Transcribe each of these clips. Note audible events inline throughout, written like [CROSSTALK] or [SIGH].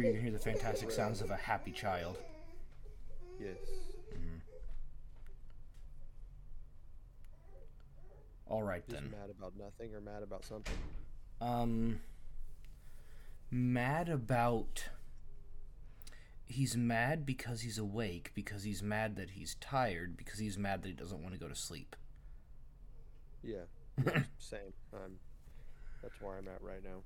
sure you can hear the fantastic sounds of a happy child. Yes. All right Just then. mad about nothing or mad about something. Um, mad about. He's mad because he's awake, because he's mad that he's tired, because he's mad that he doesn't want to go to sleep. Yeah. yeah, [LAUGHS] Same. I'm. That's where I'm at right now.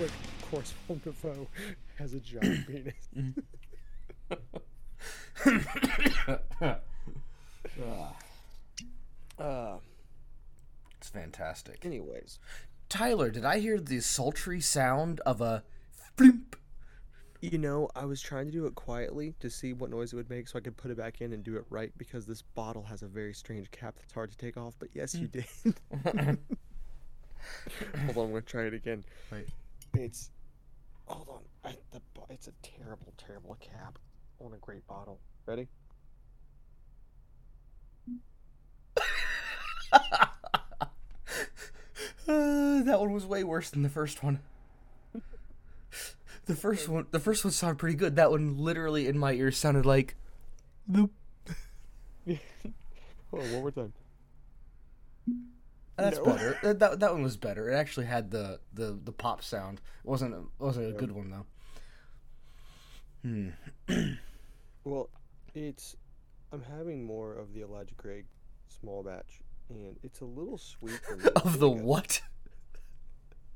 Like, of course, Willem Dafoe has a giant [COUGHS] penis. Uh, [COUGHS] It's fantastic. anyways, Tyler, did I hear the sultry sound of a flimp? you know, I was trying to do it quietly to see what noise it would make so I could put it back in and do it right because this bottle has a very strange cap that's hard to take off. But yes, you mm. did. [LAUGHS] Hold on, I'm gonna try it again. Wait. It's hold on. I, the, it's a terrible, terrible cap on a great bottle. Ready? Uh, [LAUGHS] that one was way worse than the first one. The first one, the first one sounded pretty good. That one, literally in my ears, sounded like, "Boop." [LAUGHS] Hold on, one more time. That's No. better. That, that that one was better. It actually had the the, the pop sound. It wasn't a, wasn't a Yeah. good one though. Hmm. Well, it's I'm having more of the Elijah Craig small batch, and it's a little sweet for me. I Of the what?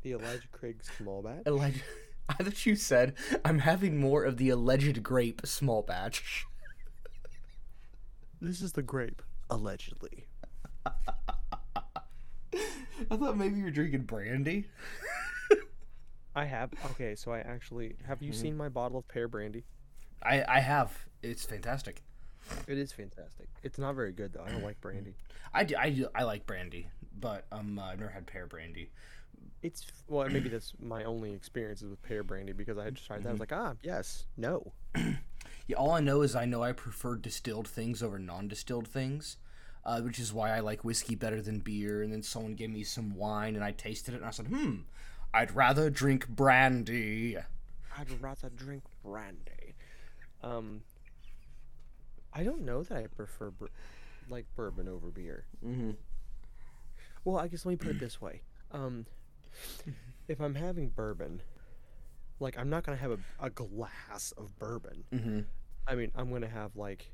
The Elijah Craig small batch. Elijah. [LAUGHS] I thought you said I'm having more of the alleged grape small batch. This is the grape, allegedly. [LAUGHS] I thought maybe you were drinking brandy. I have. Okay, so I actually have you seen my bottle of pear brandy? I I have. It's fantastic. It is fantastic. It's not very good though. I don't like brandy. [CLEARS THROAT] I do, I do, I like brandy, but um uh, I've never had pear brandy. It's well, maybe that's my only experiences with pear brandy because I had just tried that. I was like, ah, yes, no. [CLEARS THROAT] Yeah, all I know is I know I prefer distilled things over non-distilled things, uh, which is why I like whiskey better than beer. And then someone gave me some wine, and I tasted it, and I said, "Hmm, I'd rather drink brandy." I'd rather drink brandy. Um, I don't know that I prefer br- like bourbon over beer. Mm-hmm. Well, I guess let me put it this way. Um, if I'm having bourbon, like I'm not gonna have a, a glass of bourbon. Mm-hmm. I mean, I'm gonna have like.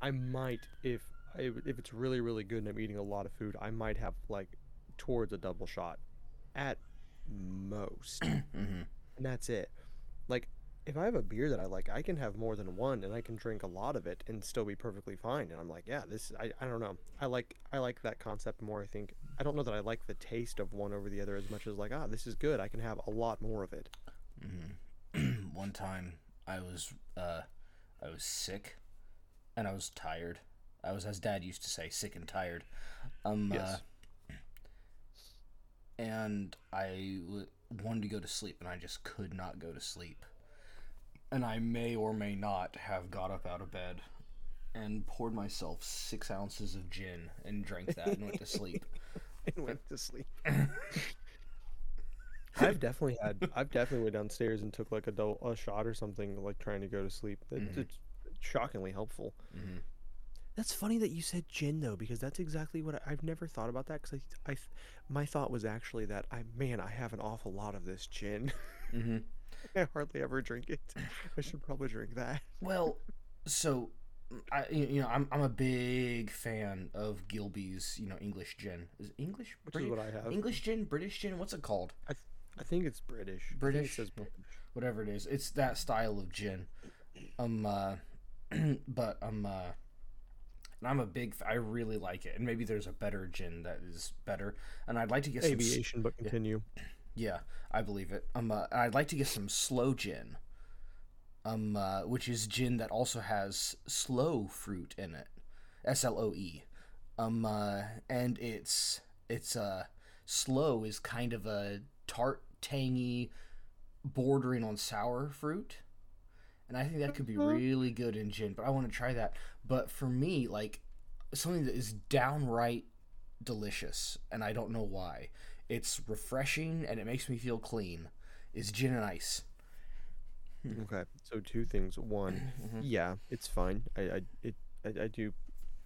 I might if I- if it's really really good and I'm eating a lot of food, I might have like towards a double shot, at most, [CLEARS THROAT] Mm-hmm. and that's it. Like if I have a beer that I like, I can have more than one and I can drink a lot of it and still be perfectly fine. And I'm like, yeah, this I, I don't know. I like I like that concept more. I think I don't know that I like the taste of one over the other as much as like, ah, this is good. I can have a lot more of it. Mm-hmm. [CLEARS THROAT] One time, I was uh, I was sick, and I was tired. I was, as Dad used to say, sick and tired. Um, Yes. uh, and I w- wanted to go to sleep, and I just could not go to sleep. And I may or may not have got up out of bed and poured myself six ounces of gin and drank that and went to sleep. [LAUGHS] and went to sleep. [LAUGHS] I've definitely had. I've definitely went downstairs and took like a, do- a shot or something, like trying to go to sleep. It- Mhm. It's shockingly helpful. hmm That's funny that you said gin though, because that's exactly what I, I've never thought about that. Because I, I, my thought was actually that I, man, I have an awful lot of this gin. hmm [LAUGHS] I hardly ever drink it. I should probably drink that. Well, so I you know I'm I'm a big fan of Gilbey's you know English gin. Is English? Which is what I have. English gin, British gin. What's it called? I I think it's British. British? It says British. Whatever it is. It's that style of gin. Um, uh, [CLEARS THROAT] but um, uh, and I'm a big. I really like it, and maybe there's a better gin that is better. And I'd like to get some. Aviation, but continue. Yeah, I believe it. Um, uh, I'd like to get some sloe gin. Um, uh, which is gin that also has sloe fruit in it, S L O E. Um, uh, and it's it's uh slow is kind of a tart, tangy, bordering on sour fruit, and I think that could be Mhm. really good in gin. But I want to try that. But for me, like something that is downright delicious, and I don't know why. It's refreshing and it makes me feel clean. Is gin and ice. Okay, so two things. One, [CLEARS THROAT] Mm-hmm. yeah, it's fine. I, I it I, I do,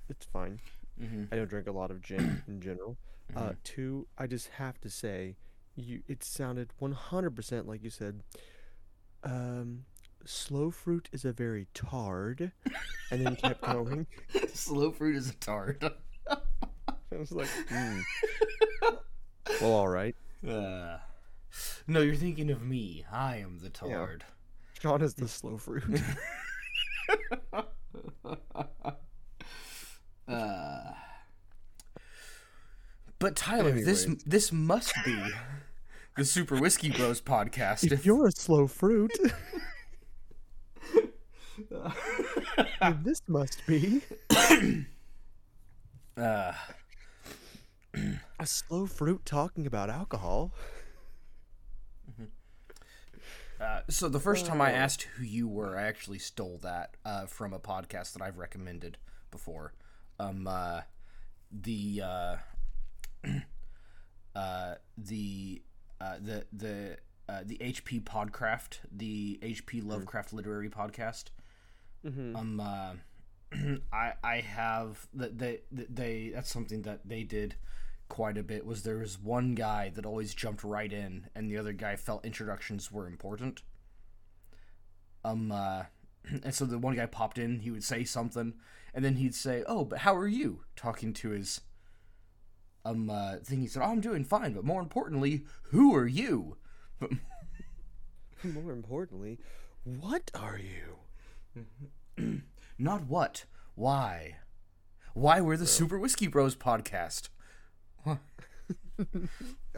it's fine. Mm-hmm. I don't drink a lot of gin [CLEARS THROAT] in general. Uh, two, I just have to say, you it sounded 100% like you said. Um, slow fruit is a very tard, and then kept going. [LAUGHS] Slow fruit is a tard. [LAUGHS] I was like, hmm. well, all right. Uh, no, you're thinking of me. I am the tard. Sean is the slow fruit. [LAUGHS] Uh, but Tyler, this Anyways. this must be the Super Whiskey Bros podcast. if you're a slow fruit, [LAUGHS] this must be [COUGHS] uh, a slow fruit talking about alcohol. uh, so the first time I asked who you were, I actually stole that uh, from a podcast that I've recommended before. Um, uh, the uh, [CLEARS THROAT] uh, the uh, the the uh, the HP Podcraft, the HP Lovecraft Literary Podcast. Mm-hmm. Um, uh, [CLEARS THROAT] I I have that they, they they that's something that they did quite a bit. Was there was one guy that always jumped right in, and the other guy felt introductions were important. Um, uh, [CLEARS THROAT] and so the one guy popped in, he would say something, and then he'd say, "Oh, but how are you?" Talking to his um uh, thing. He said, "Oh, I'm doing fine, but more importantly, who are you?" [LAUGHS] More importantly, what are you? [CLEARS THROAT] Not what, why, why we're the Super Whiskey Bros podcast. [LAUGHS]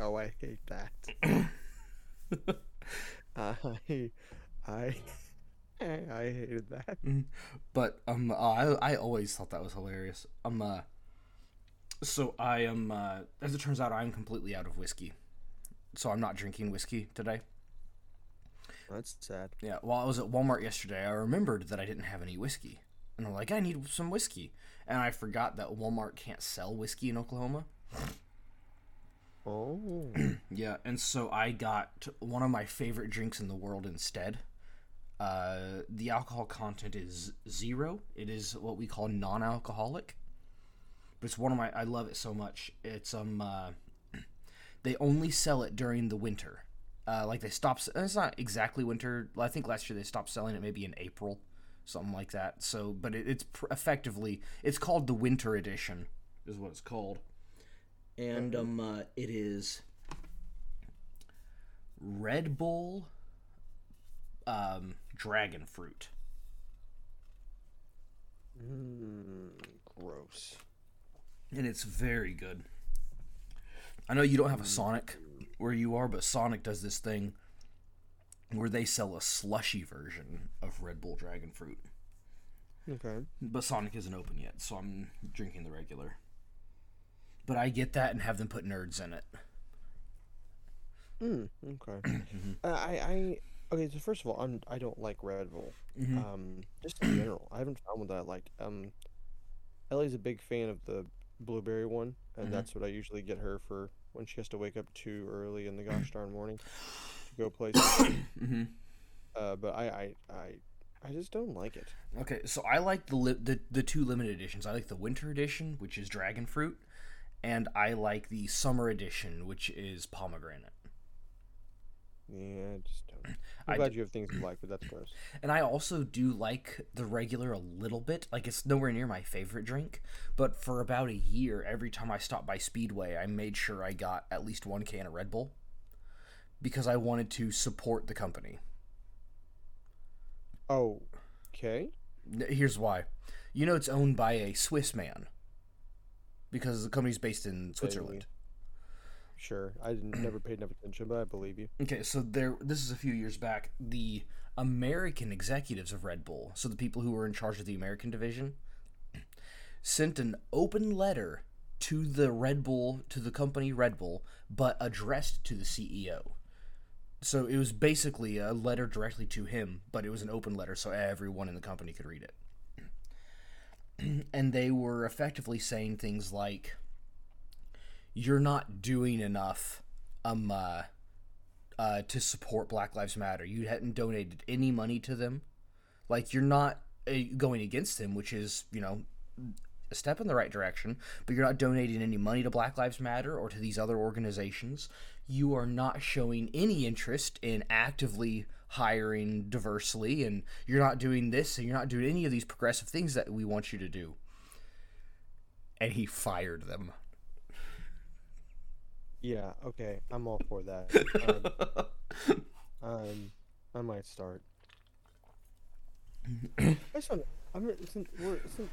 Oh, I hate that. [CLEARS THROAT] I, I, I hated that. but um, uh, I I always thought that was hilarious. Um, uh, so I am uh, as it turns out, I'm completely out of whiskey, so I'm not drinking whiskey today. That's sad. Yeah, while I was at Walmart yesterday, I remembered that I didn't have any whiskey, and I'm like, I need some whiskey, and I forgot that Walmart can't sell whiskey in Oklahoma. Oh, [CLEARS THROAT] Yeah, and so I got one of my favorite drinks in the world instead. Uh, the alcohol content is zero. It is what we call non-alcoholic. But it's one of my. I love it so much. It's um. Uh, [CLEARS THROAT] they only sell it during the winter. Uh, like they stop. It's not exactly winter. I think last year they stopped selling it maybe in April, something like that. So, but it, it's pr- effectively it's called the winter edition, is what it's called. And um, uh, it is Red Bull um, dragon fruit. mm, gross. And it's very good. I know you don't have a Sonic where you are, but Sonic does this thing where they sell a slushy version of Red Bull dragon fruit. Okay. But Sonic isn't open yet, so I'm drinking the regular. But I get that and have them put nerds in it. Mm, okay. [CLEARS THROAT] uh, I, I, okay. So first of all, I'm I don't like Red Bull. Mhm. Um, just in general, I haven't found one that I like. Um, Ellie's a big fan of the blueberry one, and Mhm. that's what I usually get her for when she has to wake up too early in the [CLEARS THROAT] gosh darn morning to go [COUGHS] places. hmm uh, but I, I, I, I just don't like it. Okay, so I like the, li- the the two limited editions. I like the winter edition, which is dragon fruit, and I like the summer edition, which is pomegranate. Yeah, I just don't. [CLEARS THROAT] I'm I glad you have things you like, but that's gross. [CLEARS THROAT] And I also do like the regular a little bit. Like it's nowhere near my favorite drink, but for about a year, every time I stopped by Speedway, I made sure I got at least one can of Red Bull because I wanted to support the company. Oh, okay. Here's why. You know it's owned by a Swiss man because the company's based in Switzerland. Sure. I didn't, [CLEARS THROAT] never paid enough attention, but I believe you. Okay, so there this is a few years back. The American executives of Red Bull, so the people who were in charge of the American division, sent an open letter to the Red Bull to the company Red Bull, but addressed to the CEO. So it was basically a letter directly to him, but it was an open letter so everyone in the company could read it. [CLEARS THROAT] and they were effectively saying things like you're not doing enough um uh, uh, to support Black Lives Matter. You hadn't donated any money to them. Like you're not uh, going against them, which is you know a step in the right direction. But you're not donating any money to Black Lives Matter or to these other organizations. You are not showing any interest in actively hiring diversely, and you're not doing this, and you're not doing any of these progressive things that we want you to do. And he fired them. Yeah, okay, I'm all for that. [LAUGHS] Um, um I might start. [CLEARS THROAT] I just want I mean, since we're, since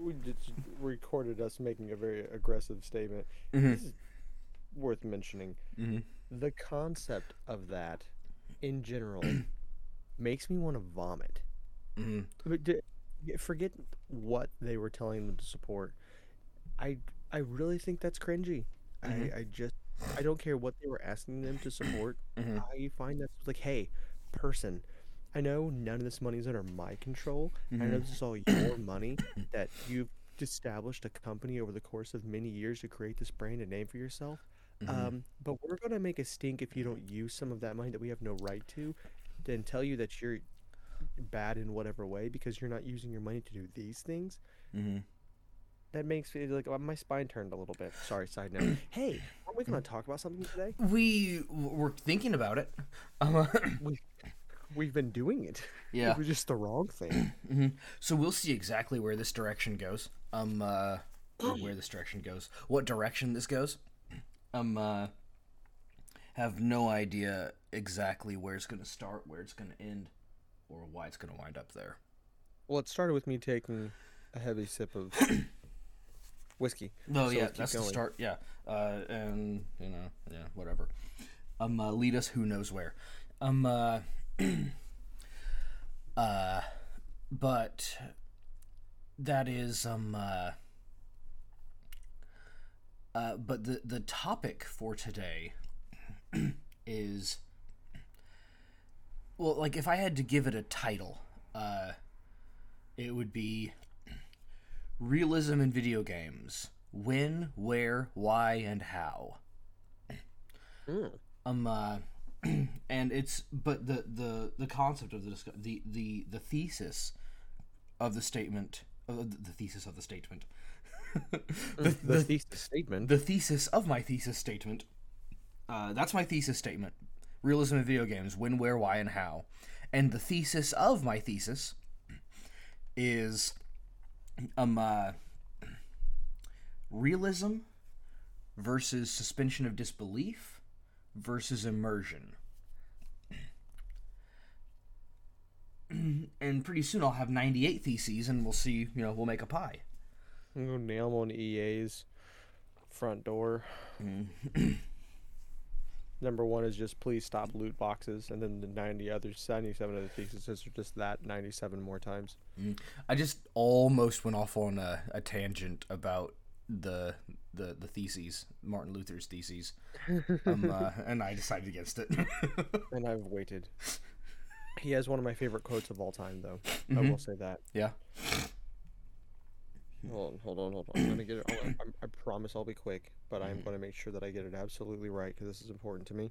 we just recorded us making a very aggressive statement. Mhm. This is worth mentioning. Mhm. The concept of that, in general, [CLEARS THROAT] makes me want to vomit. hmm But d- forget what they were telling them to support. I I really think that's cringy. I, I just I don't care what they were asking them to support. Mhm. I find that's like, hey, person, I know none of this money is under my control. I know this is all your money that you've established a company over the course of many years to create this brand and name for yourself. Um, but we're gonna make a stink if you don't use some of that money that we have no right to, then tell you that you're bad in whatever way because you're not using your money to do these things. That makes me like my spine turned a little bit. Sorry, side note. [CLEARS THROAT] hey, aren't we gonna talk about something today? We were thinking about it. Uh, We we've been doing it. yeah. It was just the wrong thing. [CLEARS THROAT] hmm So we'll see exactly where this direction goes. Um, uh, where this direction goes. What direction this goes? Um, uh, have no idea exactly where it's going to start, where it's going to end, or why it's going to wind up there. Well, it started with me taking a heavy sip of [CLEARS THROAT] whiskey. No, So yeah, that's the start. Yeah, uh, and you know, yeah, whatever. Um, uh, lead us who knows where. Um, uh, [CLEARS THROAT] uh, but that is um, uh, uh, but the the topic for today [CLEARS THROAT] is well, like if I had to give it a title, uh, it would be realism in video games. When where why and how. Mm. um uh, [CLEARS THROAT] and it's but the the the concept of the the the the thesis of the statement uh, the the thesis of the statement. [LAUGHS] The, The, the, thesis statement. the thesis of my thesis statement. Uh, that's my thesis statement. Realism in video games. When where why and how. And the thesis of my thesis is um uh, realism versus suspension of disbelief versus immersion. [CLEARS THROAT] And pretty soon i'll have 98 theses and we'll see you know we'll make a pie. I'm gonna nail 'em on EA's front door. [CLEARS THROAT] Number one is just please stop loot boxes, and then the 90 other 97 other the theses are just that 97 more times. I just almost went off on a, a tangent about the the the theses, Martin Luther's theses, um, uh, [LAUGHS] and I decided against it. [LAUGHS] And I've waited. He has one of my favorite quotes of all time, though. I Mhm. will say that. yeah. Hold on, hold on, hold on. I'm gonna get it. I, I promise I'll be quick, but I'm mm-hmm. gonna make sure that I get it absolutely right because this is important to me.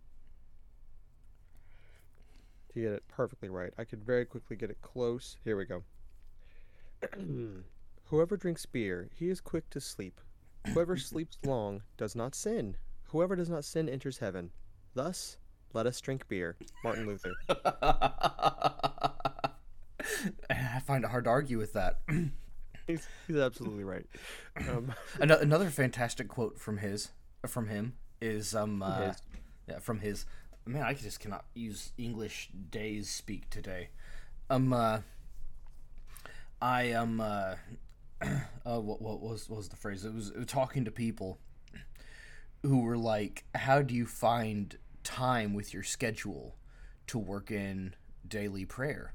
To get it perfectly right, I could very quickly get it close. Here we go. [CLEARS THROAT] Whoever drinks beer, he is quick to sleep. Whoever [COUGHS] sleeps long does not sin. Whoever does not sin enters heaven. Thus, let us drink beer. Martin Luther. [LAUGHS] I find it hard to argue with that. [CLEARS THROAT] [LAUGHS] He's, he's absolutely right. Um, [LAUGHS] Ano- Another fantastic quote from his from him is um uh, his. yeah from his man I just cannot use English days speak today um uh, I um uh, [CLEARS THROAT] uh what what was what was the phrase it was, it was talking to people who were like how do you find time with your schedule to work in daily prayer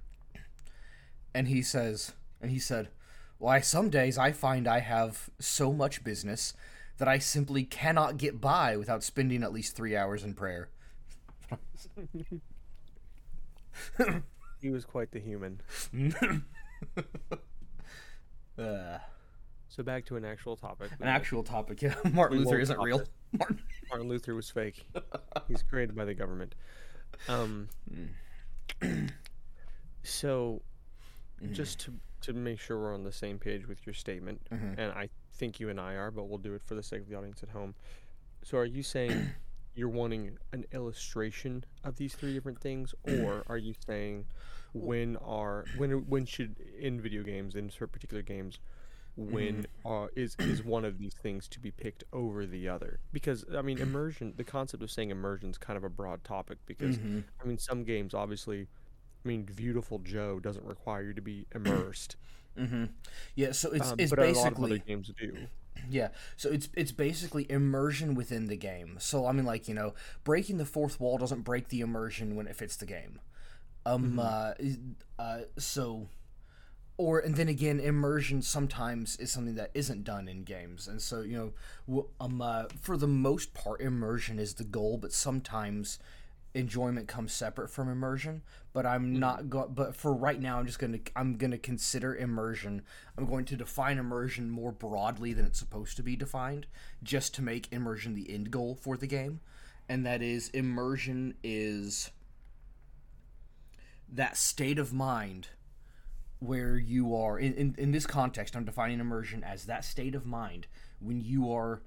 and he says and he said Why, some days I find I have so much business that I simply cannot get by without spending at least three hours in prayer. He was quite the human. [LAUGHS] Uh, So back to an actual topic. an actual topic. Yeah, [LAUGHS] Martin We Luther isn't real. it. [LAUGHS] Martin. Martin Luther was fake. He's created by the government. Um. [CLEARS THROAT] so, just to to make sure we're on the same page with your statement, Mhm. and I think you and I are, but we'll do it for the sake of the audience at home. So, are you saying [CLEARS THROAT] you're wanting an illustration of these three different things, [CLEARS THROAT] or are you saying when are when when should in video games in certain particular games when uh, is is one of these things to be picked over the other because i mean [CLEARS THROAT] immersion the concept of saying immersion is kind of a broad topic because Mhm. i mean some games obviously i mean Viewtiful Joe doesn't require you to be immersed mm-hmm. Yeah, so it's um, it's but a lot of other basically games do Yeah, so it's it's basically immersion within the game. So I mean, like you know, breaking the fourth wall doesn't break the immersion when it fits the game. Um, uh, uh, so, or and then again, immersion sometimes is something that isn't done in games, and so you know, w- um, uh, for the most part, immersion is the goal, but sometimes enjoyment comes separate from immersion but i'm mm-hmm. not go but for right now i'm just gonna i'm gonna consider immersion. I'm going to define immersion more broadly than it's supposed to be defined just to make immersion the end goal for the game. And that is immersion is that state of mind where you are in, in, in this context i'm defining immersion as that state of mind when you are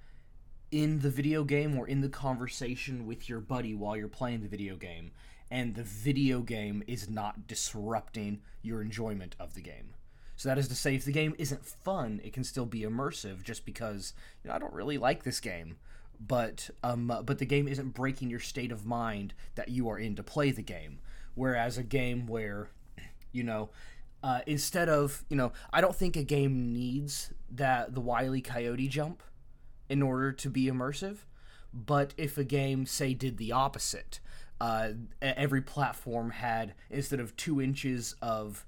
in the video game or in the conversation with your buddy while you're playing the video game and the video game is not disrupting your enjoyment of the game. So that is to say if the game isn't fun it can still be immersive just because you know, i don't really like this game. But um but the game isn't breaking your state of mind that you are in to play the game. Whereas a game where [CLEARS THROAT] you know uh, instead of you know i don't think a game needs that the wily coyote jump in order to be immersive. But if a game, say, did the opposite, uh, every platform had instead of two inches of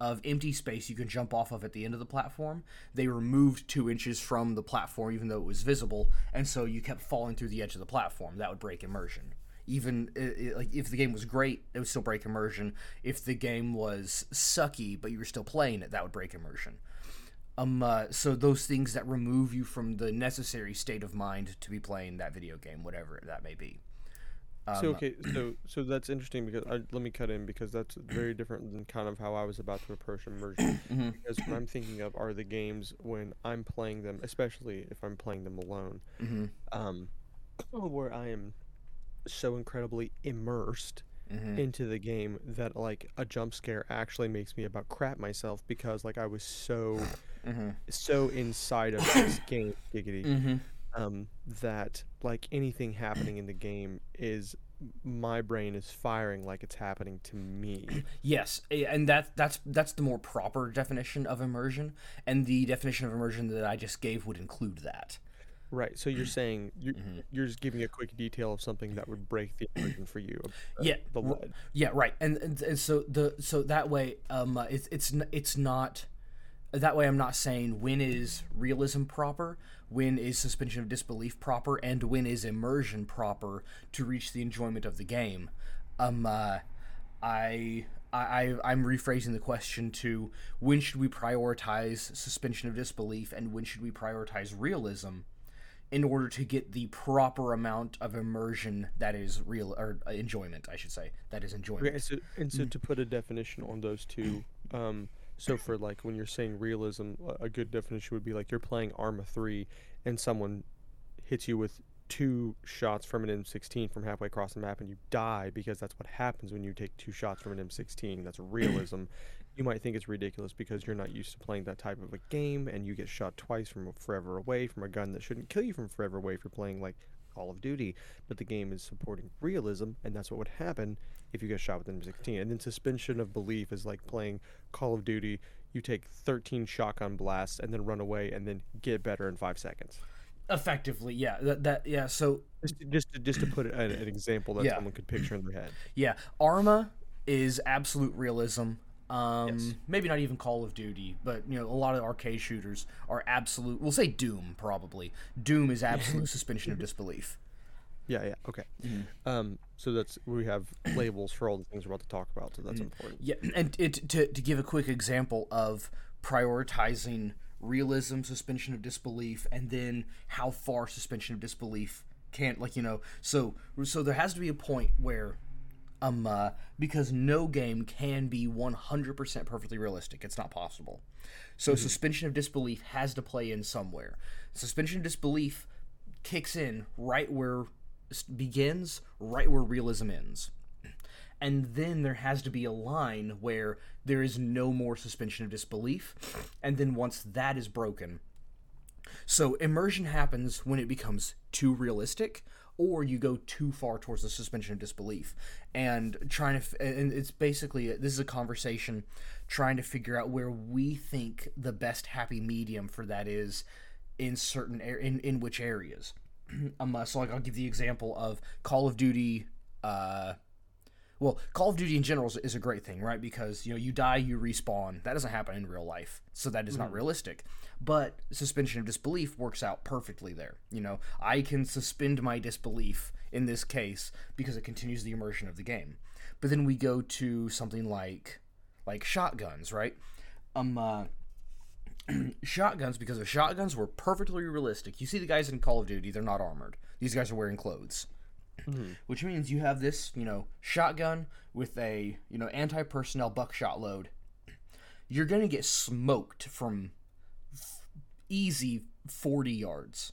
of empty space you can jump off of at the end of the platform, they removed two inches from the platform, even though it was visible, and so you kept falling through the edge of the platform. That would break immersion. Even like if the game was great, it would still break immersion. If the game was sucky, but you were still playing it, that would break immersion. Um, uh, so those things that remove you from the necessary state of mind to be playing that video game, whatever that may be. So okay so [CLEARS THROAT] so that's interesting because I, let me cut in because that's very different than kind of how i was about to approach immersion [CLEARS THROAT] because what i'm thinking of are the games when i'm playing them especially if i'm playing them alone Mhm. um where i am so incredibly immersed Mhm. into the game that like a jump scare actually makes me about crap myself because like i was so [SIGHS] Mhm. so inside of this [COUGHS] game giggity Mhm. Um, that like anything happening in the game is my brain is firing like it's happening to me. [CLEARS THROAT] Yes, and that that's that's the more proper definition of immersion, and the definition of immersion that I just gave would include that. Right. So you're [CLEARS THROAT] saying you're, you're just giving a quick detail of something that would break the immersion for you. [CLEARS THROAT] uh, Yeah, The lead. Yeah, right. And, and, and so the so that way, um, uh, it's it's it's not that way. I'm not saying when is realism proper, when is suspension of disbelief proper, and when is immersion proper to reach the enjoyment of the game. Um, uh, I. I, I'm rephrasing the question to when should we prioritize suspension of disbelief and when should we prioritize realism in order to get the proper amount of immersion that is real or enjoyment, I should say. That is enjoyment. Okay, so, and so to put a definition on those two, um, so for like when you're saying realism, a- good definition would be like you're playing Arma 3 and someone hits you with two shots from an M16 from halfway across the map and you die because that's what happens when you take two shots from an M16. That's [CLEARS THROAT] realism. you might think it's ridiculous because you're not used to playing that type of a game and you get shot twice from forever away from a gun that shouldn't kill you from forever away if you're playing like Call of Duty, but the game is supporting realism, and that's what would happen if you get shot with an M16. And then suspension of belief is like playing Call of Duty. You take 13 shotgun blasts and then run away and then get better in five seconds. Effectively, yeah. That, that yeah. So Just to, just to, just to put an, an example that Yeah. someone could picture in their head. yeah, Arma is absolute realism. Um, Yes. maybe not even Call of Duty, but you know, a lot of arcade shooters are absolute. We'll say Doom probably. Doom is absolute [LAUGHS] suspension of disbelief. Yeah, yeah, okay. Um, so that's we have labels for all the things we're about to talk about, so that's important. Yeah, and it, to to give a quick example of prioritizing realism, suspension of disbelief, and then how far suspension of disbelief can't like you know. So so there has to be a point where. Um, uh, because no game can be 100% perfectly realistic. It's not possible. So suspension of disbelief has to play in somewhere. Suspension of disbelief kicks in right where begins, right where realism ends and then there has to be a line where there is no more suspension of disbelief and then once that is broken so immersion happens when it becomes too realistic or you go too far towards the suspension of disbelief. And trying to and it's basically this is a conversation trying to figure out where we think the best happy medium for that is in certain in in which areas. [CLEARS THROAT] Um, so like I'll give the example of Call of Duty uh well, Call of Duty in general is, is a great thing, right? Because you know you die, you respawn. That doesn't happen in real life, so that is not realistic. But suspension of disbelief works out perfectly there. You know, I can suspend my disbelief in this case because it continues the immersion of the game. But then we go to something like like shotguns, right? Um, uh, [CLEARS THROAT] shotguns because the shotguns were perfectly realistic, you see the guys in Call of Duty, they're not armored. These guys are wearing clothes Mm-hmm. which means you have this, you know, shotgun with a, you know, anti-personnel buckshot load. You're going to get smoked from easy 40 yards.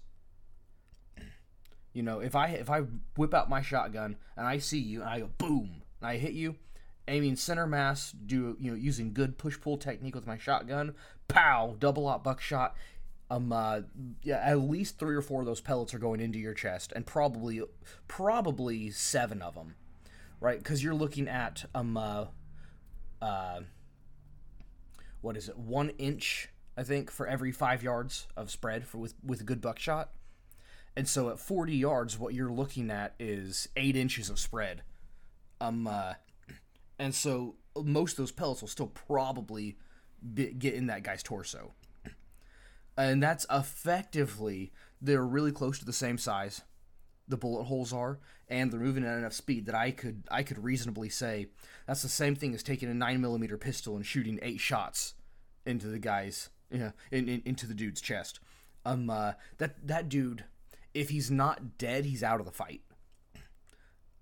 You know, if I if I whip out my shotgun and I see you and I go boom, and I hit you, aiming center mass, do you know using good push pull technique with my shotgun, pow, double out buckshot. Um, uh, yeah, at least three or four of those pellets are going into your chest, and probably, probably seven of them, right? Because you're looking at um, uh, uh, what is it? One inch, I think, for every five yards of spread for with with a good buckshot. And so at 40 yards, what you're looking at is eight inches of spread. Um, uh, and so most of those pellets will still probably be, get in that guy's torso. And that's effectively, they're really close to the same size, the bullet holes are, and they're moving at enough speed that I could I could reasonably say that's the same thing as taking a nine millimeter pistol and shooting eight shots into the guy's yeah in, in, into the dude's chest. Um, uh, that that dude, if he's not dead, he's out of the fight.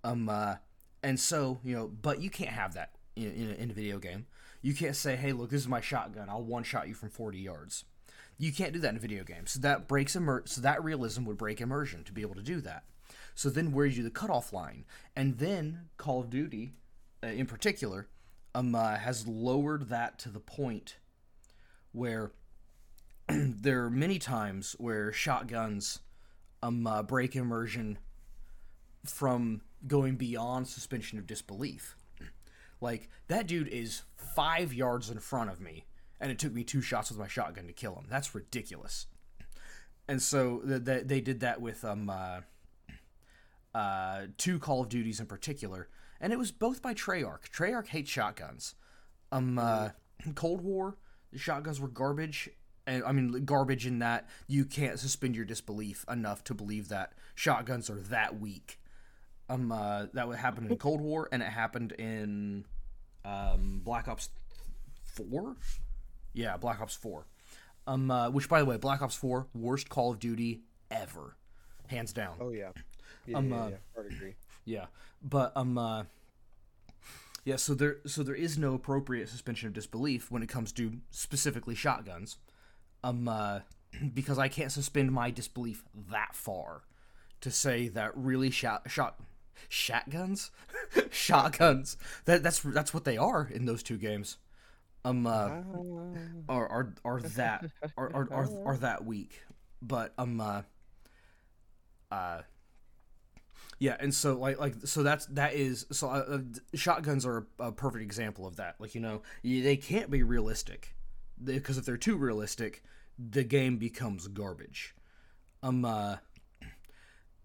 Um, uh, and so you know, but you can't have that in, in, a, in a video game. You can't say, "Hey, look, this is my shotgun. I'll one shot you from forty yards." You can't do that in video game. So that breaks immer- So that realism would break immersion to be able to do that. So then, where do you do the cutoff line? And then Call of Duty, uh, in particular, um, uh, has lowered that to the point where [CLEARS THROAT] there are many times where shotguns um, uh, break immersion from going beyond suspension of disbelief. Like that dude is five yards in front of me, and it took me two shots with my shotgun to kill him. That's ridiculous. And so th- th- they did that with um uh, uh, two Call of Duties in particular, and it was both by Treyarch. Treyarch hates shotguns. Um, uh, Cold War, the shotguns were garbage, and I mean garbage in that you can't suspend your disbelief enough to believe that shotguns are that weak. Um, uh, that would happen in Cold War, and it happened in um, Black Ops Four. Yeah, Black Ops Four. Um, uh, which by the way, Black Ops Four worst Call of Duty ever, hands down. Oh yeah, yeah, Um, yeah, uh, yeah. Hard agree. Yeah, but um, uh, yeah. So there, so there is no appropriate suspension of disbelief when it comes to specifically shotguns, um, uh, [CLEARS THROAT] because I can't suspend my disbelief that far to say that really shot shot shotguns, [LAUGHS] shotguns. That that's that's what they are in those two games. Um, uh, are are are that are are, are, [LAUGHS] are that weak. But um uh, uh yeah and so like like so that's that is so uh, uh, shotguns are a, a perfect example of that. Like you know they can't be realistic. Because if they're too realistic the game becomes garbage. Um uh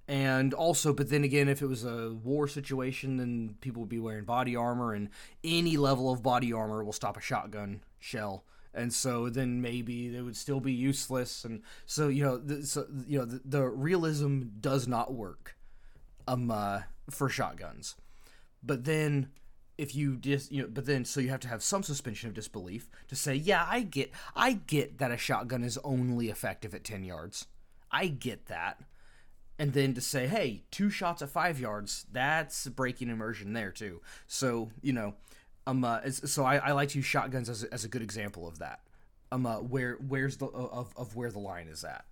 And also, but then again, if it was a war situation, then people would be wearing body armor, and any level of body armor will stop a shotgun shell. And so then maybe they would still be useless. And so you know, the, so you know, the, the realism does not work, um, uh, for shotguns. But then if you just you know but then so you have to have some suspension of disbelief to say yeah i get i get that a shotgun is only effective at 10 yards i get that and then to say hey two shots at five yards that's breaking immersion there too. So you know um uh, so I, I like to use shotguns as a, as a good example of that. Um uh, where where's the of, of where the line is at.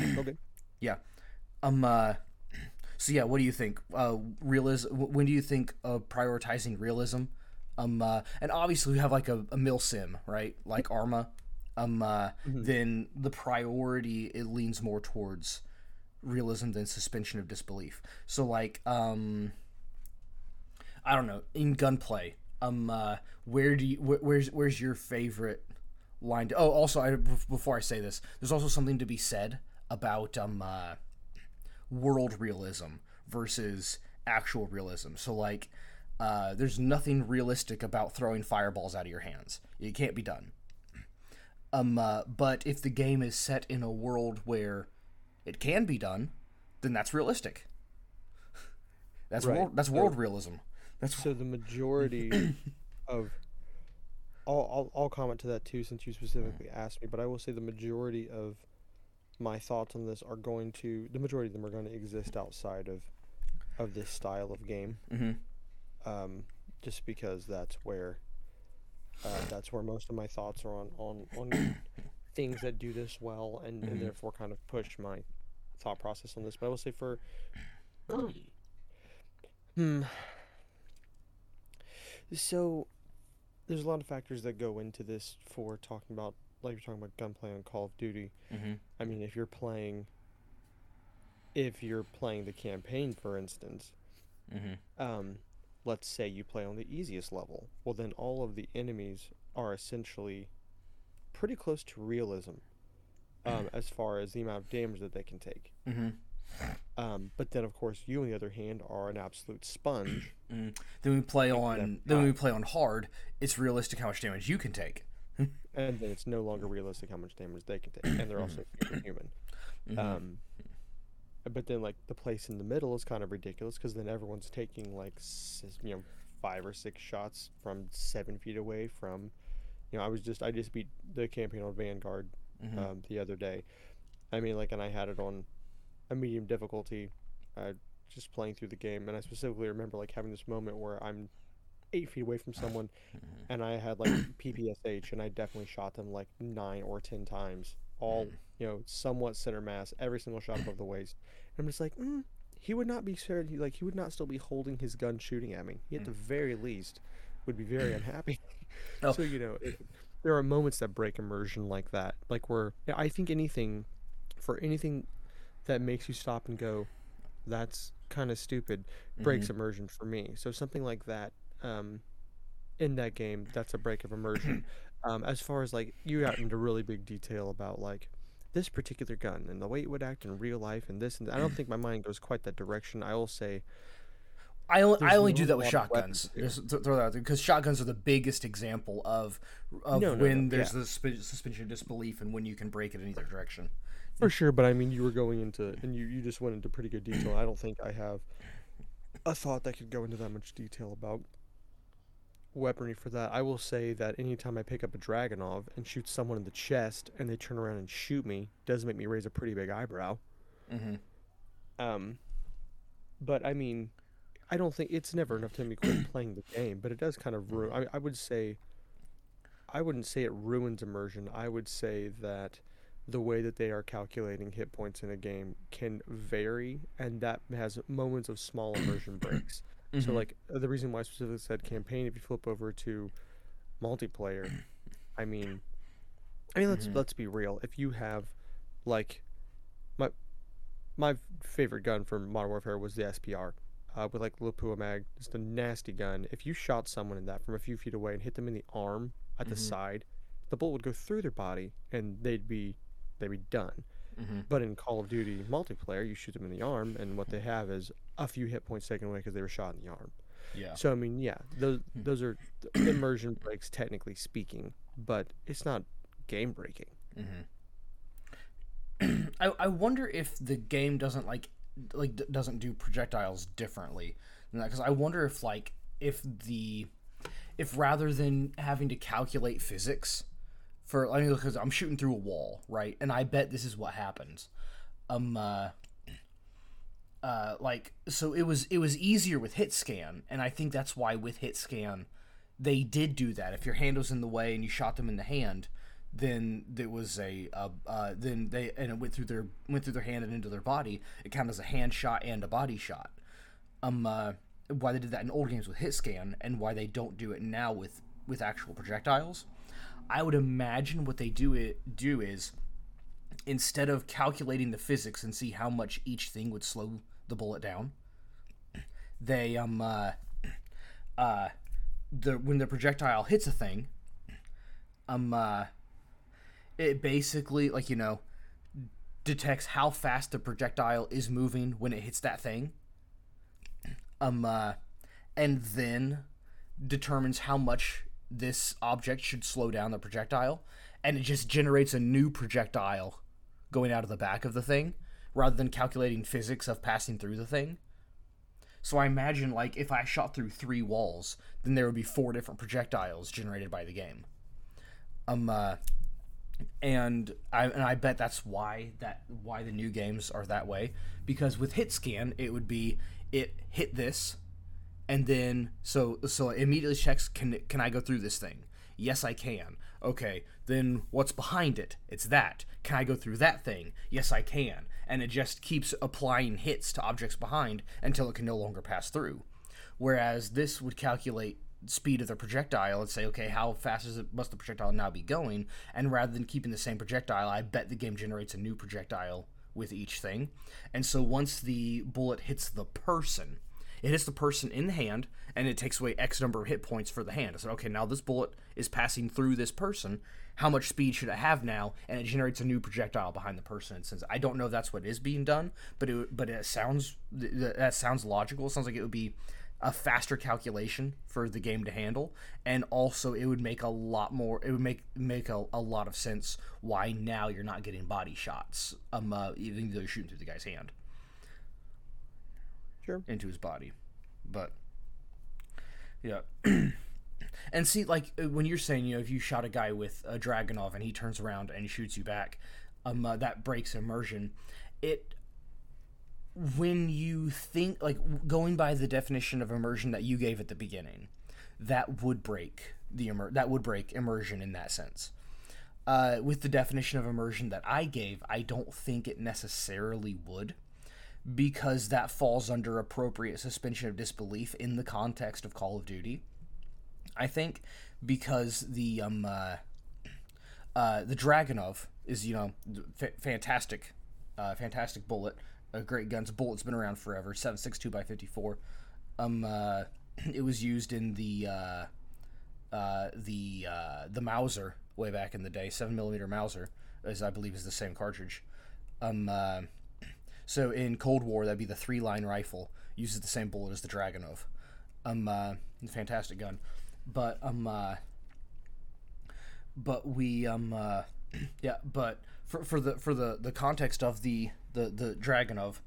Okay. yeah. Um uh so yeah what do you think? Uh realism when do you think of prioritizing realism? Um uh and obviously we have like a, a mill sim right? Like arma um uh then the priority it leans more towards realism than suspension of disbelief so like um i don't know in gunplay um uh where do you wh- where's where's your favorite line to, oh also I, before i say this there's also something to be said about um uh world realism versus actual realism. So like uh, there's nothing realistic about throwing fireballs out of your hands. It can't be done. Um, uh, but if the game is set in a world where it can be done, then that's realistic. [LAUGHS] That's Right. world, that's So- world realism. That's So the majority [COUGHS] of I'll, I'll I'll comment to that too since you specifically asked me, but I will say the majority of my thoughts on this are going to the majority of them are going to exist outside of of this style of game. Mm-hmm. Um, just because that's where uh, that's where most of my thoughts are on on on [COUGHS] things that do this well and, and therefore kind of push my thought process on this. But I will say for Hmm. So, there's a lot of factors that go into this for talking about, like you're talking about gunplay on Call of Duty. hmm I mean, if you're playing, if you're playing the campaign, for instance, hmm um, let's say you play on the easiest level, well, then all of the enemies are essentially pretty close to realism, um, [LAUGHS] as far as the amount of damage that they can take. hmm Um, but then, of course, you on the other hand are an absolute sponge. [CLEARS THROAT] Then we play on then when we play on hard. It's realistic how much damage you can take. and then it's no longer realistic how much damage they can take, and they're also [CLEARS THROAT] human. Mhm. Um, but then like the place in the middle is kind of ridiculous because then everyone's taking like you know five or six shots from seven feet away from. You know, I was just I just beat the campaign on Vanguard Mhm. um, the other day. I mean, like, and I had it on a medium difficulty, uh, just playing through the game, and I specifically remember like having this moment where I'm eight feet away from someone, and I had like [CLEARS THROAT] PPSH, and I definitely shot them like nine or ten times, all you know, somewhat center mass, every single shot above the waist. And I'm just like, mm, he would not be sure, he, like he would not still be holding his gun shooting at me. He at the very least would be very [LAUGHS] unhappy. Oh. So you know, it, there are moments that break immersion like that, like where yeah, I think anything, for anything that makes you stop and go, that's kind of stupid, breaks immersion for me. So something like that, um, in that game, that's a break of immersion. [CLEARS THROAT] um, as far as like you got into really big detail about like this particular gun and the way it would act in real life and this and I don't [CLEARS THROAT] think my mind goes quite that direction. I will say I only, I only not do that with lot of weapons shotguns. Just throw that out there because shotguns are the biggest example of of No, no, when no, there's yeah. the suspension of disbelief and when you can break it in either direction. For sure, but I mean, you were going into, and you, you just went into pretty good detail. I don't think I have a thought that could go into that much detail about weaponry for that. I will say that anytime I pick up a Dragunov and shoot someone in the chest and they turn around and shoot me, does make me raise a pretty big eyebrow. Mm-hmm. Um, but I mean, I don't think it's never enough to make me quit [COUGHS] playing the game, but it does kind of ruin. I, I would say, I wouldn't say it ruins immersion. I would say that the way that they are calculating hit points in a game can vary, and that has moments of small immersion breaks. [COUGHS] So, Mhm. like the reason why I specifically said campaign, if you flip over to multiplayer, I mean, I mean, let's Mhm. let's be real. If you have, like, my my favorite gun from Modern Warfare was the SPR, uh, with like Lapua mag, just a nasty gun. If you shot someone in that from a few feet away and hit them in the arm at the Mhm. side, the bullet would go through their body and they'd be they'd be done. Mm-hmm. But in Call of Duty multiplayer, you shoot them in the arm, and what they have is a few hit points taken away because they were shot in the arm. Yeah. So I mean, yeah, those hmm. those are [CLEARS THROAT] immersion breaks technically speaking, but it's not game breaking. Mm-hmm. [CLEARS THROAT] I, I wonder if the game doesn't like like d- doesn't do projectiles differently than that because I wonder if like if the if rather than having to calculate physics for I mean because I'm shooting through a wall right and I bet this is what happens um uh uh like so it was it was easier with hit scan and I think that's why with hit scan they did do that if your hand was in the way and you shot them in the hand then there was a uh, uh, then they and it went through their went through their hand and into their body. It counted as a hand shot and a body shot. Um, uh, why they did that in old games with hit scan and why they don't do it now with with actual projectiles. I would imagine what they do it do is instead of calculating the physics and see how much each thing would slow the bullet down, they um uh, uh the when the projectile hits a thing, um uh it basically like you know detects how fast the projectile is moving when it hits that thing um uh and then determines how much this object should slow down the projectile and it just generates a new projectile going out of the back of the thing rather than calculating physics of passing through the thing. So i imagine like if i shot through three walls then there would be four different projectiles generated by the game. Um uh and I and I bet that's why that why the new games are that way because with hit scan it would be it hit this and then so so it immediately checks can can I go through this thing? Yes I can. Okay then what's behind it? It's that. Can I go through that thing? Yes I can. And it just keeps applying hits to objects behind until it can no longer pass through. Whereas this would calculate speed of the projectile and say, okay, how fast is it, must the projectile now be going? And rather than keeping the same projectile, I bet the game generates a new projectile with each thing. And so once the bullet hits the person, it hits the person in the hand and it takes away X number of hit points for the hand. I said, okay, now this bullet is passing through this person. How much speed should it have now? And it generates a new projectile behind the person. And since I don't know that's what is being done, but it but it sounds that sounds logical. It sounds like it would be a faster calculation for the game to handle and also it would make a lot more it would make make a, a lot of sense why now you're not getting body shots um uh, even though you're shooting through the guy's hand Sure. into his body. But yeah. [CLEARS THROAT] And see like uh, when you're saying you know if you shot a guy with a Dragunov and he turns around and shoots you back um uh, that breaks immersion. It when you think like going by the definition of immersion that you gave at the beginning that would break the immer- that would break immersion in that sense. Uh, with the definition of immersion that i gave i don't think it necessarily would because that falls under appropriate suspension of disbelief in the context of call of duty i think because the um uh, uh, the Dragunov is you know f- fantastic uh, fantastic bullet a great gun. It's a bullet's been around forever. Seven six two by fifty four. Um, uh, [CLEARS THROAT] it was used in the uh, uh, the uh, the Mauser way back in the day. Seven millimeter Mauser, as I believe is the same cartridge. Um, uh, so in Cold War, that'd be the three line rifle. Uses the same bullet as the Dragunov. Um, uh, fantastic gun, but um, uh, but we um, uh, [CLEARS THROAT] yeah, but for, for the for the the context of the the the Dragunov,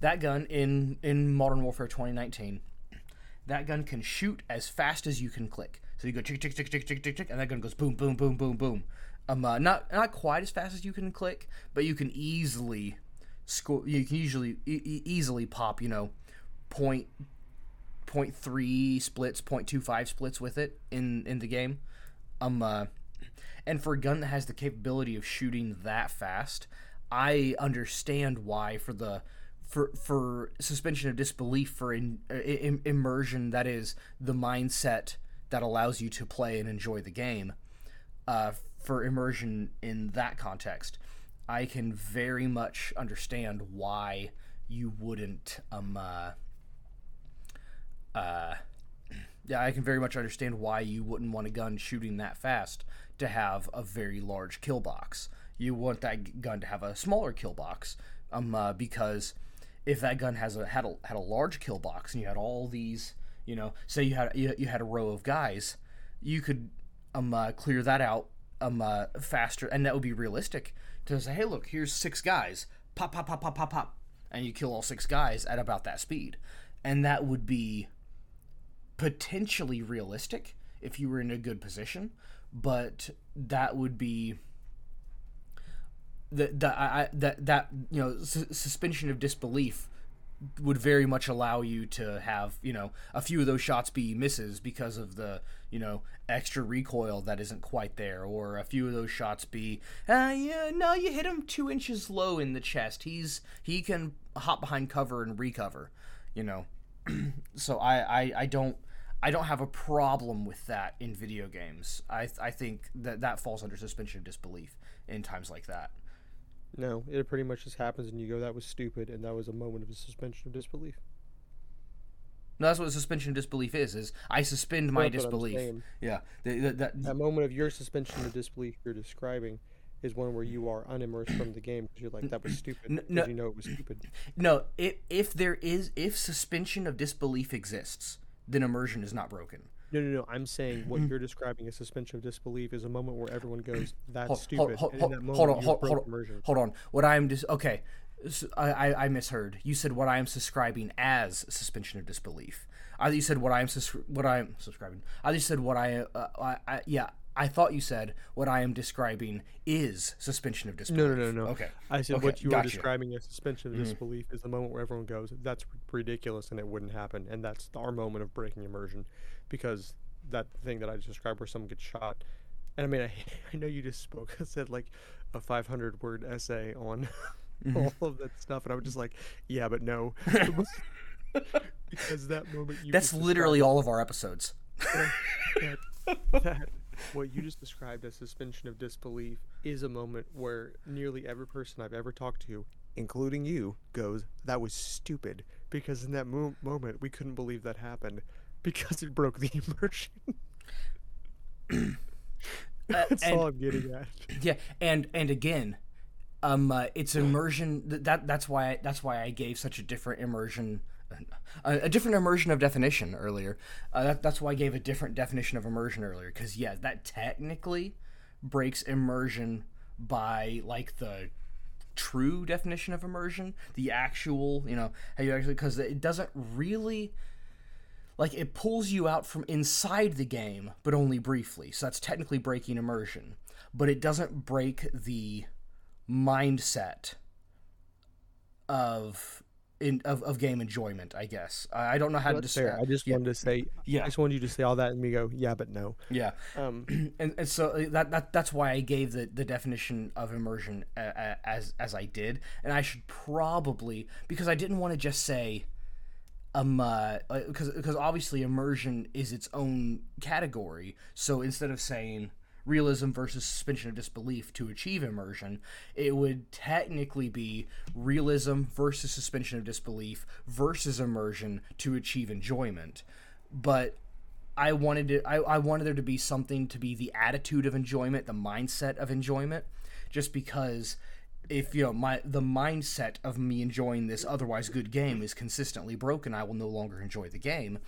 that gun in in Modern Warfare 2019, that gun can shoot as fast as you can click. So you go tick tick tick tick tick tick tick, and that gun goes boom boom boom boom boom. Um, uh, not not quite as fast as you can click, but you can easily score. You can usually e- easily pop. You know, point point three splits, point two five splits with it in in the game. Um, uh, and for a gun that has the capability of shooting that fast, I understand why for the for for suspension of disbelief for in, in, immersion that is the mindset that allows you to play and enjoy the game. Uh, for immersion in that context, I can very much understand why you wouldn't um uh, uh yeah, I can very much understand why you wouldn't want a gun shooting that fast to have a very large kill box. you want that gun to have a smaller kill box, um, uh, because if that gun has a had a had a large kill box and you had all these, you know, say you had you, you had a row of guys, you could um uh, clear that out um uh, faster, and that would be realistic to say, hey, look, here's six guys, pop pop pop pop pop pop, and you kill all six guys at about that speed, and that would be potentially realistic if you were in a good position, but that would be that that I, that that you know su- suspension of disbelief would very much allow you to have you know a few of those shots be misses because of the you know extra recoil that isn't quite there or a few of those shots be uh yeah no you hit him two inches low in the chest. He's he can hop behind cover and recover you know. [CLEARS THROAT] So I, I i don't i don't have a problem with that in video games. I i think that that falls under suspension of disbelief in times like that. No, it pretty much just happens, and you go, "That was stupid," and that was a moment of suspension of disbelief. No, that's what suspension of disbelief is. Is I suspend my That's disbelief. Yeah, the, the, that, That moment of your suspension of disbelief you're describing is one where you are unimmersed from the game because you're like, "That was stupid," no- you know it was stupid. no. If if there is if suspension of disbelief exists, then immersion is not broken. No, no, no. I'm saying what mm-hmm. you're describing as suspension of disbelief is a moment where everyone goes, "That's Hold- stupid," hold- hold- that moment hold on, hold- hold on. Hold on. What I am just okay. I I misheard. You said what I am subscribing as suspension of disbelief. I you said what I am sus- what I am subscribing. I just said what I, uh, I, I yeah. I thought you said what I am describing is suspension of disbelief. no, no, no. no. Okay. I said Okay, what you gotcha. describing as suspension of Mhm. disbelief is the moment where everyone goes, "That's ridiculous," and it wouldn't happen, and that's our moment of breaking immersion, because that thing that I just described where someone gets shot, and I mean, I, [LAUGHS] I know you just spoke, I [LAUGHS] said like a 500 word essay on. [LAUGHS] [LAUGHS] all of that stuff, and I was just like, yeah, but no, [LAUGHS] because that moment you That's literally all of our episodes. that, [LAUGHS] that what you just described as suspension of disbelief is a moment where nearly every person I've ever talked to, including you, goes, "That was stupid," because in that mo- moment we couldn't believe that happened because it broke the immersion. Uh, [CLEARS THROAT] That's and- all I'm getting at. Yeah, and and again, um, uh, it's immersion. That that's why that's why I gave such a different immersion, a, a different immersion of definition earlier. Uh, that, that's why I gave a different definition of immersion earlier. Because yeah, that technically breaks immersion by like the true definition of immersion, the actual, you know, how you actually because it doesn't really like it pulls you out from inside the game, but only briefly. So that's technically breaking immersion, but it doesn't break the mindset of in of, of game enjoyment. I guess I, I don't know how to That's describe. I just yeah, wanted to say, yeah, I just wanted you to say all that and me go, yeah, but no. yeah. Um, [CLEARS THROAT] and, and so uh, that, that that's why I gave the, the definition of immersion uh, uh, as as I did, and I should probably because I didn't want to just say um uh because because obviously immersion is its own category. So instead of saying realism versus suspension of disbelief to achieve immersion, it would technically be realism versus suspension of disbelief versus immersion to achieve enjoyment. But I wanted it. I, I wanted there to be something to be the attitude of enjoyment, the mindset of enjoyment, just because if you know my the mindset of me enjoying this otherwise good game is consistently broken, I will no longer enjoy the game.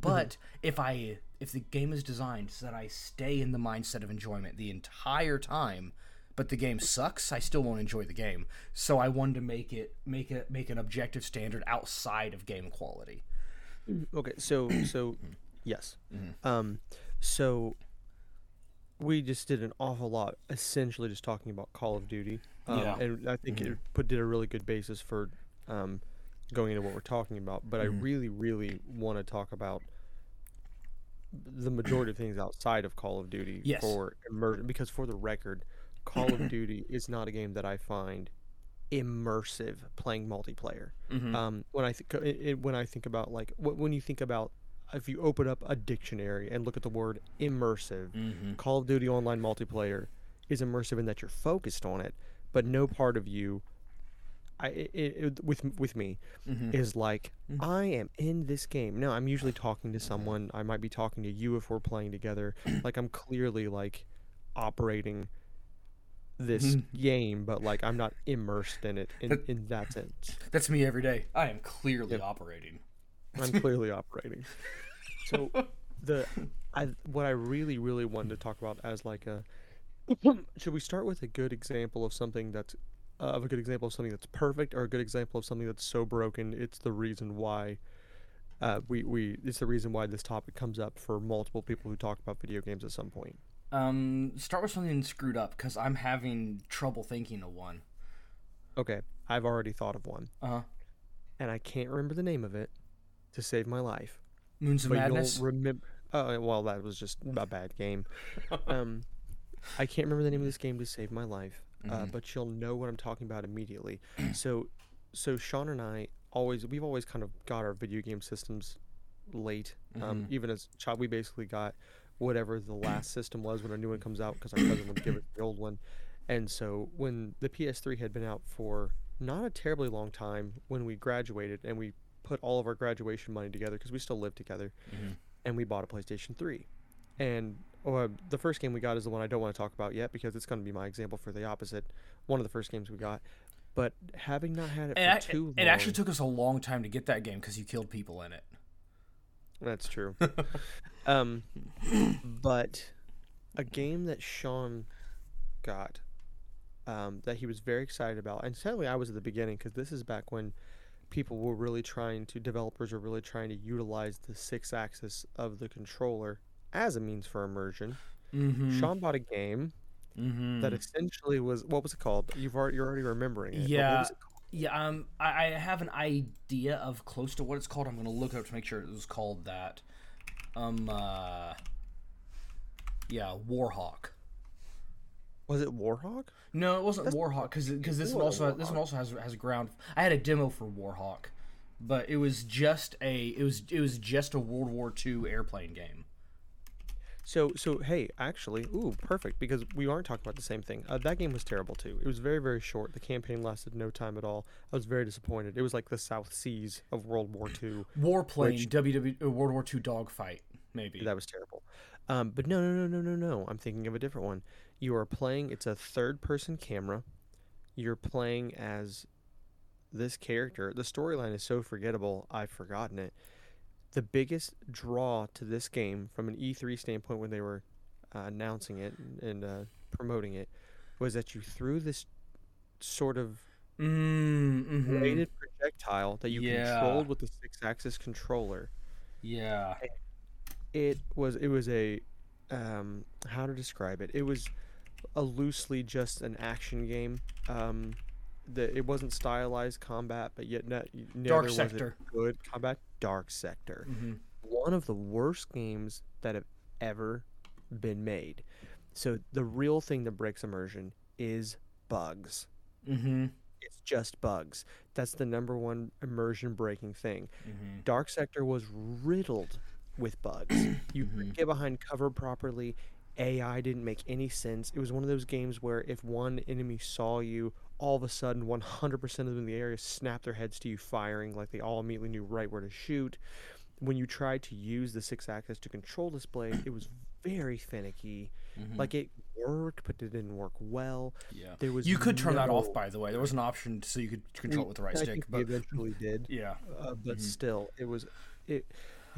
But if I if the game is designed so that I stay in the mindset of enjoyment the entire time, but the game sucks, I still won't enjoy the game. So I wanted to make it make it make an objective standard outside of game quality. Okay, so [CLEARS THROAT] so yes. Um so we just did an awful lot essentially just talking about Call of Duty. Um, Yeah. and I think it put did a really good basis for um going into what we're talking about, but I really really want to talk about the majority of things outside of Call of Duty Yes. for immersion because for the record, Call of [CLEARS THROAT] Duty is not a game that I find immersive playing multiplayer Mhm. um, when I think when I think about like when you think about if you open up a dictionary and look at the word immersive, Mm-hmm. Call of Duty Online multiplayer is immersive in that you're focused on it, but no part of you, I it, it, with with me, Mhm. is like mm-hmm. I am in this game. No, I'm usually talking to mm-hmm. someone. I might be talking to you if we're playing together. [CLEARS THROAT] like I'm clearly like operating this mm-hmm. game, but like I'm not immersed in it in, in that sense. That's me every day. I am clearly Yep. operating. I'm [LAUGHS] clearly operating. So the I what I really really wanted to talk about as like a [CLEARS THROAT] should we start with a good example of something that's uh, of a good example of something that's perfect or a good example of something that's so broken it's the reason why uh, we we it's the reason why this topic comes up for multiple people who talk about video games at some point. Um, start with something screwed up because I'm having trouble thinking of one. Okay, I've already thought of one Uh huh. and I can't remember the name of it to save my life. Moons of but Madness. you'll remember. Oh well, that was just a bad game. [LAUGHS] Um, I can't remember the name of this game to save my life, uh, Mhm. but you'll know what I'm talking about immediately. [CLEARS THROAT] so, so Sean and I always we've always kind of got our video game systems late. Um, Mhm. even as a child, we basically got whatever the [CLEARS THROAT] last system was when a new one comes out because our cousin would give us the old one. And so when the PS3 had been out for not a terribly long time, when we graduated and we put all of our graduation money together because we still lived together, Mhm. and we bought a PlayStation 3. And uh, the first game we got is the one I don't want to talk about yet because it's going to be my example for the opposite. One of the first games we got, but having not had it It, for ac- too long, it actually took us a long time to get that game because you killed people in it. That's true. [LAUGHS] um, but a game that Sean got um, that he was very excited about, and sadly I was at the beginning because this is back when people were really trying to developers were really trying to utilize the Sixaxis of the controller as a means for immersion. Mm-hmm. Sean bought a game mm-hmm. that essentially was what was it called? You've already you're already remembering it. Yeah. Yeah, um, I, I have an idea of close to what it's called. I'm gonna look it up to make sure it was called that. Um, uh, yeah, Warhawk. Was it Warhawk? No, it wasn't That's- Warhawk because because this one also than this one also has has ground. I had a demo for Warhawk, but it was just a it was it was just a World War II airplane game. So so hey, actually, ooh, perfect because we aren't talking about the same thing. Uh, that game was terrible too. It was very very short. The campaign lasted no time at all. I was very disappointed. It was like the South Seas of World War II. [CLEARS THROAT] Warplane Which- WW uh, World War II dogfight maybe. That was terrible. Um, but no, no, no, no, no, no. I'm thinking of a different one. You are playing. It's a third-person camera. You're playing as this character. The storyline is so forgettable. I've forgotten it. The biggest draw to this game, from an E3 standpoint, when they were uh, announcing it and, and uh, promoting it, was that you threw this sort of Mm, mhm. weighted projectile that you Yeah. controlled with the Sixaxis controller. Yeah. it was it was a um how to describe it it was a loosely just an action game um the it wasn't stylized combat but yet ne- neither Dark was it good combat dark sector. Hmm one of the worst games that have ever been made. So the real thing that breaks immersion is bugs. Hmm it's just bugs. That's the number one immersion breaking thing. Hmm Dark Sector was riddled with bugs. [COUGHS] You couldn't get behind cover properly. AI didn't make any sense. It was one of those games where if one enemy saw you, all of a sudden 100% of them in the area snapped their heads to you firing like they all immediately knew right where to shoot. When you tried to use the Sixaxis to control this blade, it was very finicky. Mhm. Like it worked, but it didn't work well. Yeah. There was You could turn that off, by the way. There was an option so you could control it with the right I stick. But eventually did. [LAUGHS] yeah. uh, but Mhm. still, it was it,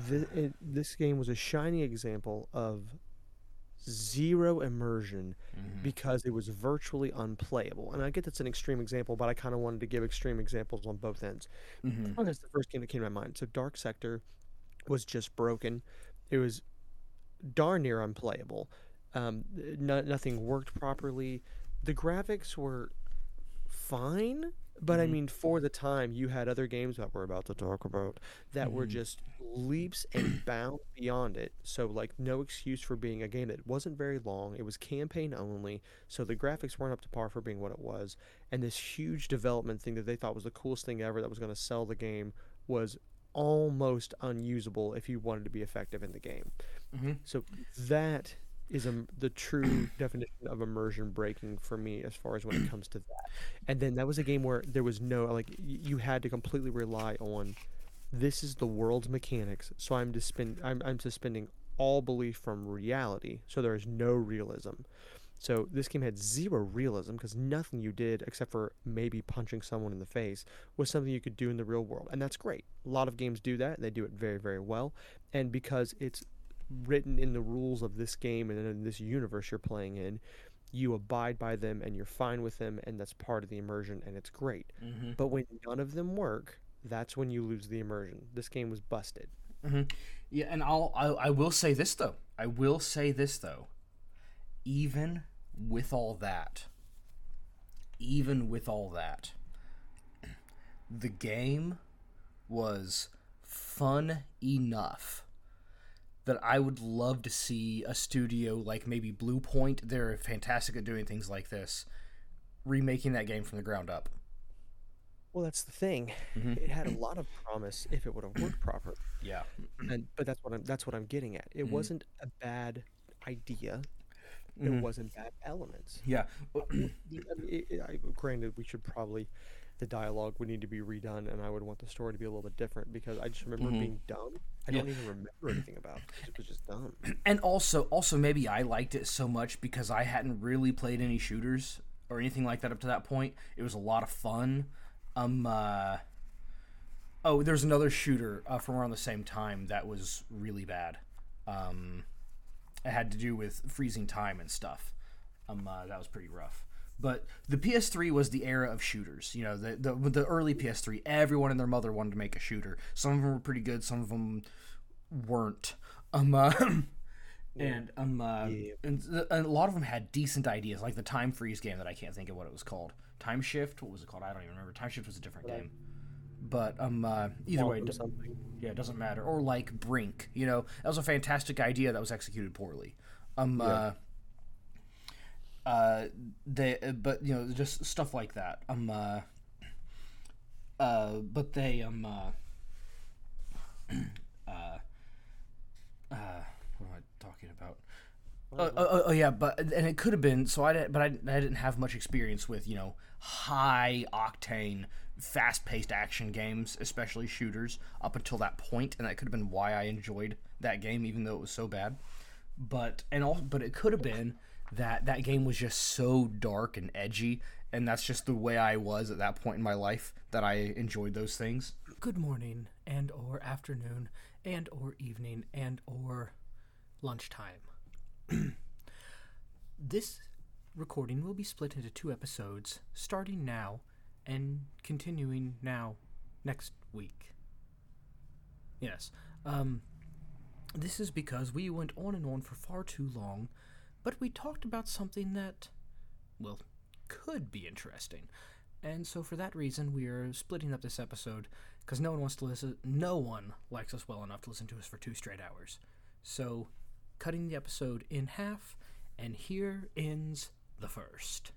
th- it. This game was a shining example of zero immersion Mhm. because it was virtually unplayable. And I get that's an extreme example, but I kind of wanted to give extreme examples on both ends. Mhm. Oh, that's the first game that came to my mind. So Dark Sector was just broken. It was darn near unplayable. Um, no, nothing worked properly. The graphics were fine, but I Mhm. mean, for the time, you had other games that we're about to talk about that were Mhm. just leaps and [CLEARS THROAT] bounds beyond it. So, like, no excuse for being a game that wasn't very long. It was campaign only, so the graphics weren't up to par for being what it was. And this huge development thing that they thought was the coolest thing ever that was going to sell the game was almost unusable if you wanted to be effective in the game. Mhm. So that is a, the true [CLEARS THROAT] definition of immersion breaking for me as far as when it comes to that. And then that was a game where there was no like you had to completely rely on this is the world's mechanics, so I'm suspend I'm I'm suspending all belief from reality. So there is no realism. So this game had zero realism because nothing you did except for maybe punching someone in the face was something you could do in the real world. And that's great. A lot of games do that and they do it very, very well. And because it's written in the rules of this game and in this universe you're playing in, you abide by them and you're fine with them and that's part of the immersion and it's great. Mm-hmm. But when none of them work, that's when you lose the immersion. This game was busted. Mm-hmm. Yeah, and I'll I, I will say this though. I will say this though. Even with all that, even with all that, [CLEARS THROAT] the game was fun enough that I would love to see a studio like maybe Bluepoint. They're fantastic at doing things like this, remaking that game from the ground up. Well, that's the thing. Mhm. It had a lot of promise if it would have worked properly. Yeah. [CLEARS THROAT] And but that's what I'm that's what I'm getting at. It Mhm. wasn't a bad idea. It Mhm. wasn't bad elements. Yeah. [CLEARS THROAT] I mean, it, I, granted, we should probably the dialogue would need to be redone, and I would want the story to be a little bit different because I just remember Mhm. being dumb. I Yeah. don't even remember anything about it. It was just dumb. [CLEARS THROAT] and also also maybe I liked it so much because I hadn't really played any shooters or anything like that up to that point. It was a lot of fun. Um uh Oh, there's another shooter uh, from around the same time that was really bad. Um it had to do with freezing time and stuff. Um uh, that was pretty rough. But the PS3 was the era of shooters. You know, the, the the early PS3, everyone and their mother wanted to make a shooter. Some of them were pretty good, some of them weren't. Um, uh, [CLEARS THROAT] and um, uh, Yeah. and, and a lot of them had decent ideas, like the Time Freeze game that I can't think of what it was called. TimeShift, what was it called? I don't even remember. TimeShift was a different game. But um, uh, either way, d- something. yeah, it doesn't matter. Or like Brink, you know, that was a fantastic idea that was executed poorly. Um, uh, uh, they, uh, but you know, just stuff like that. Um, uh, uh, but they, um, uh, [CLEARS THROAT] uh, uh, what am I talking about? Oh, oh, oh, yeah, but and it could have been so I didn't, but I, I didn't have much experience with you know high octane, fast paced action games, especially shooters, up until that point, and that could have been why I enjoyed that game, even though it was so bad. But and all, but it could have been that that game was just so dark and edgy, and that's just the way I was at that point in my life that I enjoyed those things. Good morning, and or afternoon, and or evening, and or lunchtime. [CLEARS THROAT] This recording will be split into two episodes, starting now and continuing now next week. Yes. Um this is because we went on and on for far too long, but we talked about something that well could be interesting. And so for that reason we are splitting up this episode because no one wants to listen no one likes us well enough to listen to us for two straight hours. So cutting the episode in half, and here ends the first.